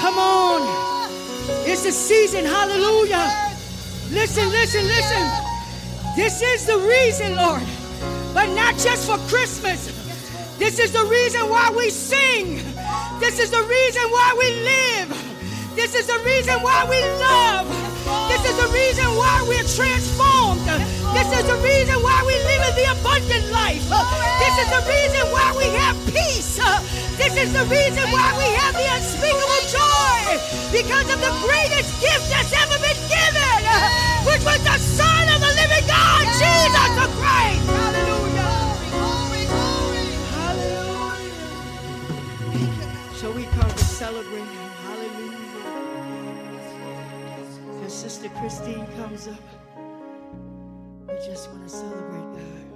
Come on. It's the season. Hallelujah. Listen, listen, listen. This is the reason, Lord. But not just for Christmas. This is the reason why we sing. This is the reason why we live. This is the reason why we love. This is the reason why we're transformed. This is the reason why we live in the abundant life. This is the reason why we have peace. This is the reason why we have. Because of the greatest gift that's ever been given, which was the Son of the living God, Jesus the Christ. Hallelujah. Glory, glory, Hallelujah. So we come to celebrate. Hallelujah. As Sister Christine comes up, we just want to celebrate God.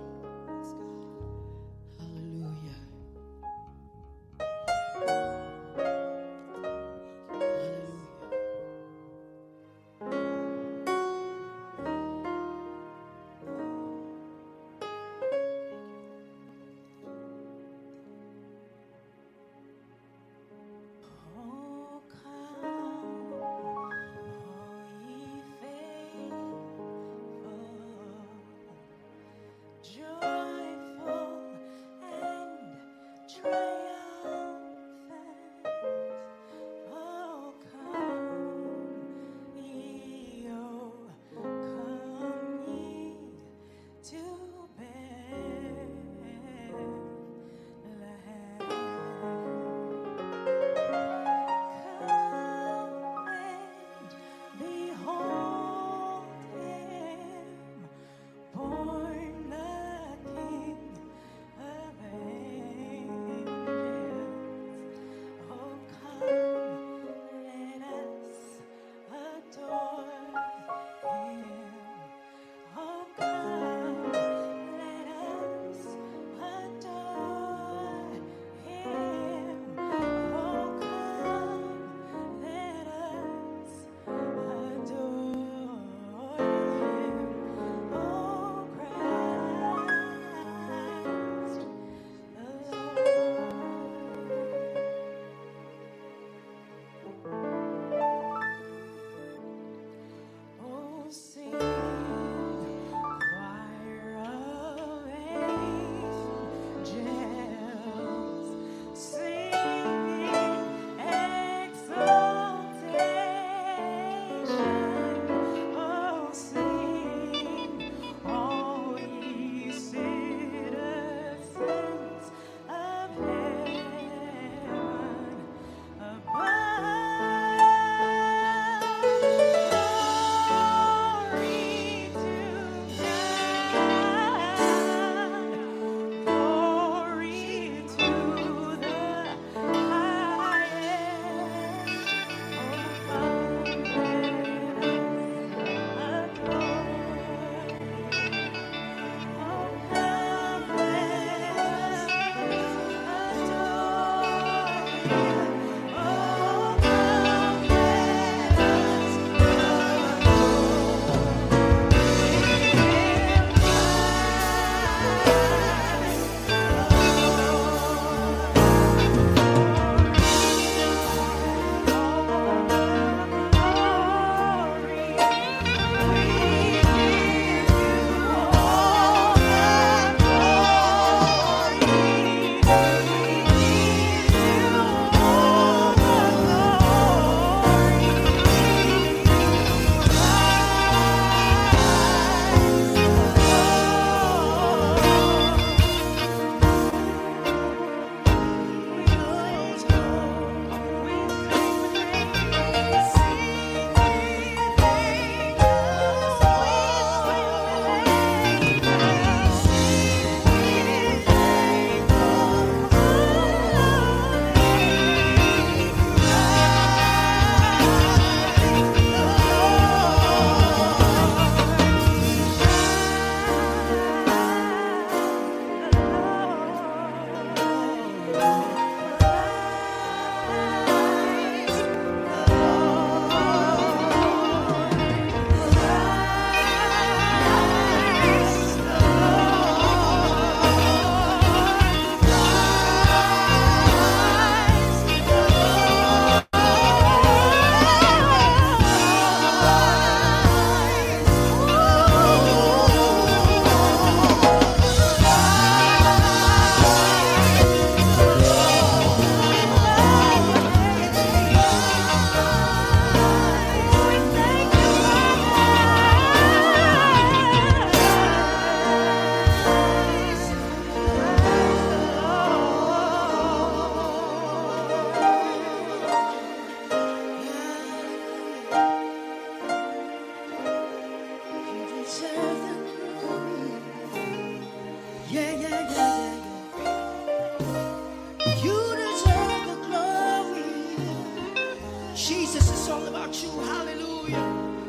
Jesus, it's all about you. Hallelujah.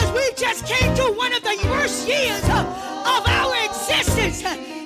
because we just came to one of the worst years of our existence.